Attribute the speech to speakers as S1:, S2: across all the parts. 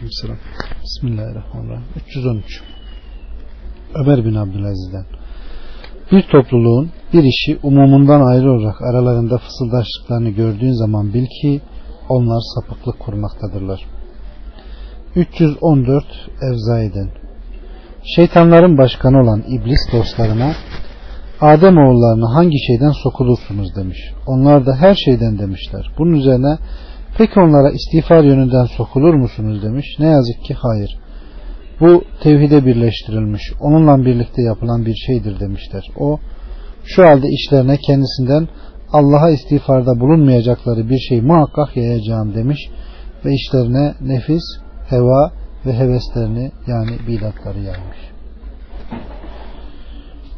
S1: Aleykümselam. Bismillahirrahmanirrahim. 313. Ömer bin Abdülaziz'den. Bir topluluğun bir işi umumundan ayrı olarak aralarında fısıldaştıklarını gördüğün zaman bil ki onlar sapıklık kurmaktadırlar. 314 Evzai'den Şeytanların başkanı olan iblis dostlarına Adem oğullarına hangi şeyden sokulursunuz demiş. Onlar da her şeyden demişler. Bunun üzerine peki onlara istiğfar yönünden sokulur musunuz demiş. Ne yazık ki hayır. Bu tevhide birleştirilmiş, onunla birlikte yapılan bir şeydir demişler. O şu halde işlerine kendisinden Allah'a istiğfarda bulunmayacakları bir şey muhakkak yayacağım demiş ve işlerine nefis, heva ve heveslerini yani bidatları yaymış.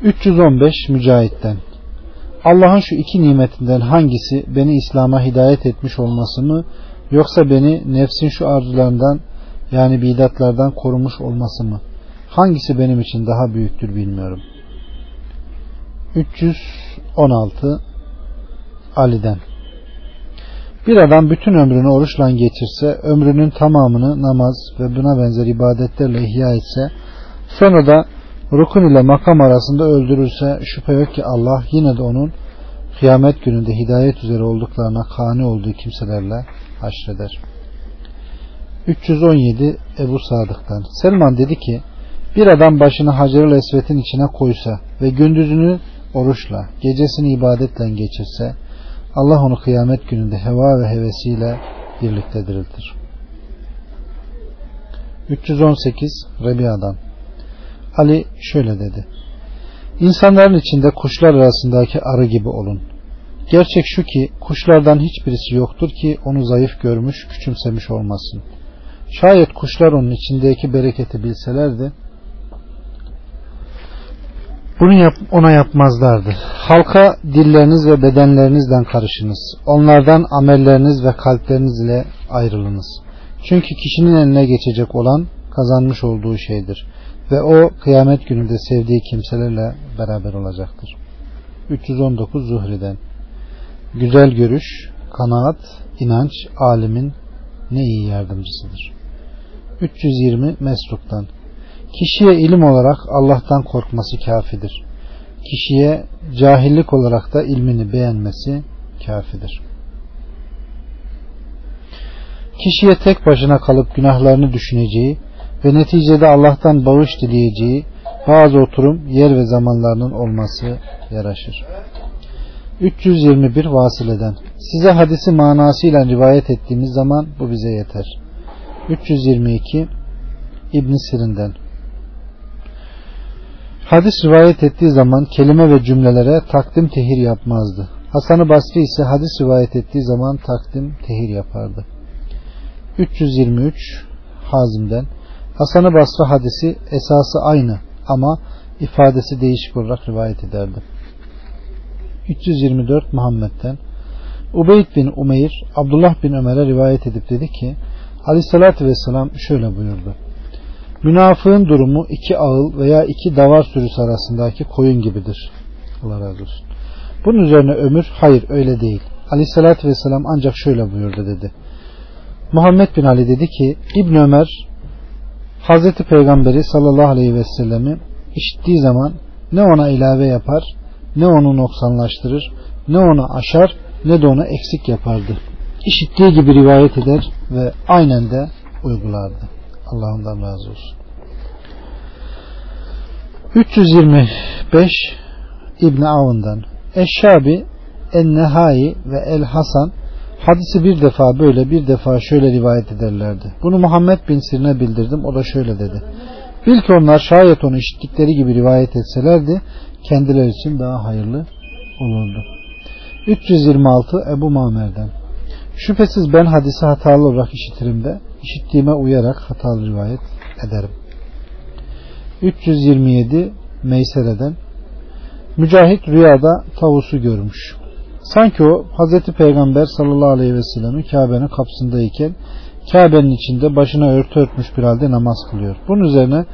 S1: 315 Mücahit'ten Allah'ın şu iki nimetinden hangisi beni İslam'a hidayet etmiş olması mı yoksa beni nefsin şu arzularından yani bidatlardan korumuş olması mı? Hangisi benim için daha büyüktür bilmiyorum. 316 Ali'den Bir adam bütün ömrünü oruçla geçirse, ömrünün tamamını namaz ve buna benzer ibadetlerle ihya etse, sonra da rukun ile makam arasında öldürürse şüphe yok ki Allah yine de onun kıyamet gününde hidayet üzere olduklarına kani olduğu kimselerle haşreder. 317 Ebu Sadık'tan Selman dedi ki bir adam başını Hacer-ül Esvet'in içine koysa ve gündüzünü oruçla, gecesini ibadetle geçirse Allah onu kıyamet gününde heva ve hevesiyle birlikte diriltir. 318 Rebiya'dan Ali şöyle dedi. İnsanların içinde kuşlar arasındaki arı gibi olun. Gerçek şu ki kuşlardan hiçbirisi yoktur ki onu zayıf görmüş, küçümsemiş olmasın. Şayet kuşlar onun içindeki bereketi bilselerdi bunu yap, ona yapmazlardı. Halka dilleriniz ve bedenlerinizden karışınız. Onlardan amelleriniz ve kalpleriniz ile ayrılınız. Çünkü kişinin eline geçecek olan kazanmış olduğu şeydir. Ve o kıyamet gününde sevdiği kimselerle beraber olacaktır. 319 Zuhri'den Güzel görüş, kanaat, inanç, alimin ne iyi yardımcısıdır. 320 Mesruk'tan Kişiye ilim olarak Allah'tan korkması kafidir. Kişiye cahillik olarak da ilmini beğenmesi kafidir. Kişiye tek başına kalıp günahlarını düşüneceği ve neticede Allah'tan bağış dileyeceği bazı oturum yer ve zamanlarının olması yaraşır. 321 Vasileden Size hadisi manasıyla rivayet ettiğimiz zaman bu bize yeter. 322 İbn Sirin'den Hadis rivayet ettiği zaman kelime ve cümlelere takdim tehir yapmazdı. Hasan-ı Basri ise hadis rivayet ettiği zaman takdim tehir yapardı. 323 Hazim'den Hasan-ı Basri hadisi esası aynı ama ifadesi değişik olarak rivayet ederdi. 324 Muhammed'den Ubeyd bin Umeyr Abdullah bin Ömer'e rivayet edip dedi ki Aleyhissalatü Vesselam şöyle buyurdu. Münafığın durumu iki ağıl veya iki davar sürüsü arasındaki koyun gibidir. Allah razı olsun. Bunun üzerine Ömür hayır öyle değil. Aleyhissalatü Vesselam ancak şöyle buyurdu dedi. Muhammed bin Ali dedi ki İbn Ömer Hazreti Peygamberi sallallahu aleyhi ve sellemi işittiği zaman ne ona ilave yapar ne onu noksanlaştırır ne onu aşar ne de ona eksik yapardı. İşittiği gibi rivayet eder ve aynen de uygulardı. Allah ondan razı olsun. 325 İbn Avun'dan Eşşabi En-Nehai ve El-Hasan hadisi bir defa böyle bir defa şöyle rivayet ederlerdi. Bunu Muhammed bin Sirne bildirdim. O da şöyle dedi. Bil ki onlar şayet onu işittikleri gibi rivayet etselerdi kendileri için daha hayırlı olurdu. 326 Ebu Mamer'den Şüphesiz ben hadisi hatalı olarak işitirim de işittiğime uyarak hatalı rivayet ederim. 327 Meysere'den Mücahit rüyada tavusu görmüş. Sanki o Hazreti Peygamber sallallahu aleyhi ve sellem'i Kabe'nin kapısındayken Kabe'nin içinde başına örtü örtmüş bir halde namaz kılıyor. Bunun üzerine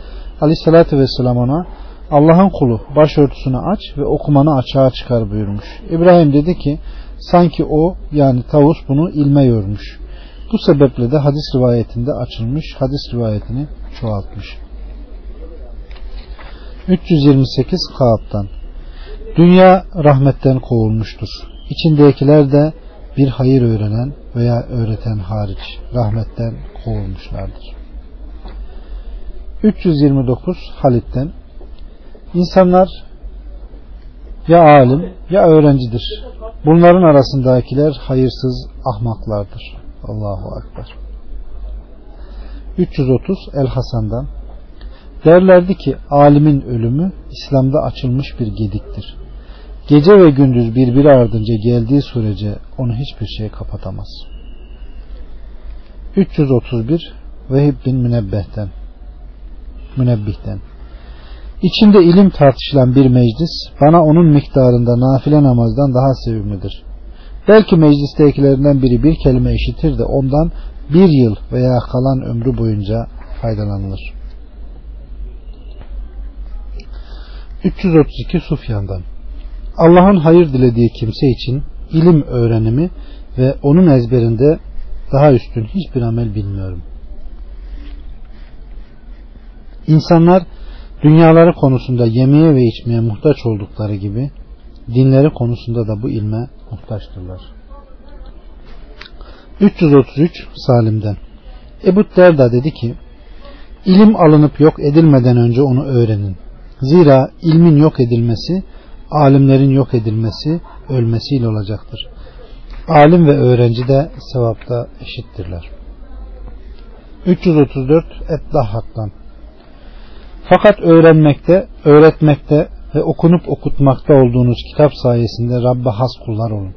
S1: aleyhissalatü vesselam ona Allah'ın kulu başörtüsünü aç ve okumanı açığa çıkar buyurmuş. İbrahim dedi ki sanki o yani tavus bunu ilme yormuş. Bu sebeple de hadis rivayetinde açılmış, hadis rivayetini çoğaltmış. 328 Kaab'dan Dünya rahmetten kovulmuştur. İçindekiler de bir hayır öğrenen veya öğreten hariç rahmetten kovulmuşlardır. 329 Halit'ten İnsanlar ya alim ya öğrencidir. Bunların arasındakiler hayırsız ahmaklardır. Allahu Ekber. 330 El Hasan'dan Derlerdi ki alimin ölümü İslam'da açılmış bir gediktir. Gece ve gündüz birbiri ardınca geldiği sürece onu hiçbir şey kapatamaz. 331 Vehib bin Münebbeh'ten Münebbih'ten İçinde ilim tartışılan bir meclis bana onun miktarında nafile namazdan daha sevimlidir. Belki meclistekilerinden biri bir kelime işitir de ondan bir yıl veya kalan ömrü boyunca faydalanılır. 332 Sufyan'dan Allah'ın hayır dilediği kimse için ilim öğrenimi ve onun ezberinde daha üstün hiçbir amel bilmiyorum. İnsanlar dünyaları konusunda yemeye ve içmeye muhtaç oldukları gibi dinleri konusunda da bu ilme muhtaçtırlar. 333 Salim'den Ebu Derda dedi ki ilim alınıp yok edilmeden önce onu öğrenin. Zira ilmin yok edilmesi alimlerin yok edilmesi ölmesiyle olacaktır. Alim ve öğrenci de sevapta eşittirler. 334 Eddahak'tan Fakat öğrenmekte, öğretmekte ve okunup okutmakta olduğunuz kitap sayesinde Rabbe has kullar olun.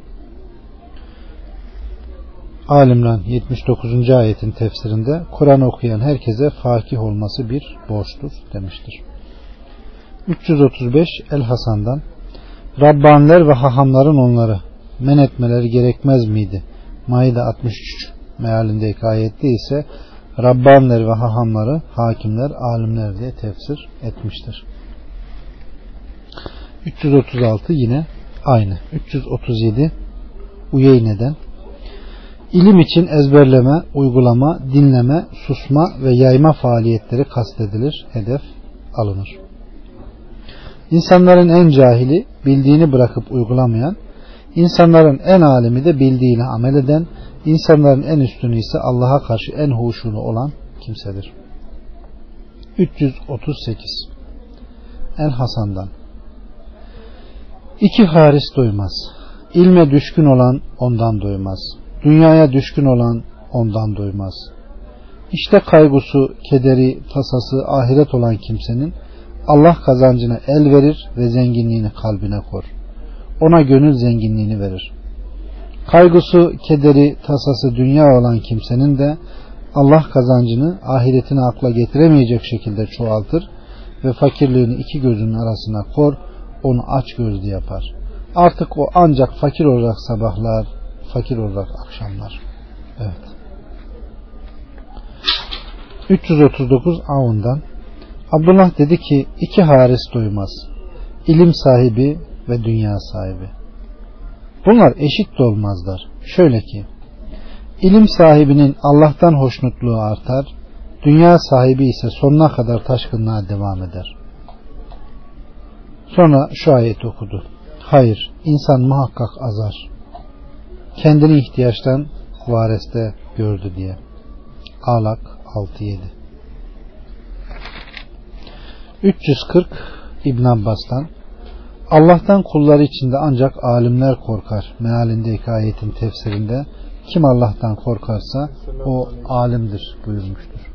S1: Alimran 79. ayetin tefsirinde Kur'an okuyan herkese fakih olması bir borçtur demiştir. 335 El Hasan'dan Rabbaniler ve hahamların onları men etmeleri gerekmez miydi? Maide 63 mealindeki ayette ise Rabbaniler ve hahamları hakimler, alimler diye tefsir etmiştir. 336 yine aynı. 337 Uyeyne'den İlim için ezberleme, uygulama, dinleme, susma ve yayma faaliyetleri kastedilir, hedef alınır. İnsanların en cahili bildiğini bırakıp uygulamayan, insanların en alimi de bildiğini amel eden, insanların en üstünü ise Allah'a karşı en huşulu olan kimsedir. 338 El Hasan'dan İki haris doymaz. İlme düşkün olan ondan doymaz. Dünyaya düşkün olan ondan doymaz. İşte kaygısı, kederi, tasası, ahiret olan kimsenin Allah kazancına el verir ve zenginliğini kalbine kor. Ona gönül zenginliğini verir. Kaygısı, kederi, tasası dünya olan kimsenin de Allah kazancını ahiretini akla getiremeyecek şekilde çoğaltır ve fakirliğini iki gözünün arasına kor, onu aç gözlü yapar. Artık o ancak fakir olarak sabahlar, fakir olarak akşamlar. Evet. 339 Avun'dan Abdullah dedi ki iki haris doymaz. İlim sahibi ve dünya sahibi. Bunlar eşit de olmazlar. Şöyle ki ilim sahibinin Allah'tan hoşnutluğu artar, dünya sahibi ise sonuna kadar taşkınlığa devam eder. Sonra şu ayet okudu. Hayır, insan muhakkak azar. Kendini ihtiyaçtan vareste gördü diye. Alak 6-7 340 İbn Abbas'tan Allah'tan kulları içinde ancak alimler korkar. Mealindeki ayetin tefsirinde kim Allah'tan korkarsa o alimdir buyurmuştur.